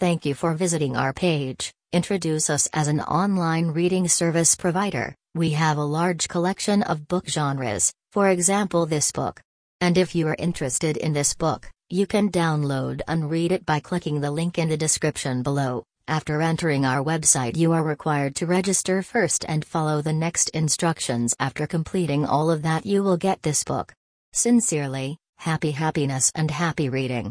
Thank you for visiting our page. Introduce us as an online reading service provider. We have a large collection of book genres, for example, this book. And if you are interested in this book, you can download and read it by clicking the link in the description below. After entering our website, you are required to register first and follow the next instructions. After completing all of that, you will get this book. Sincerely, happy happiness and happy reading.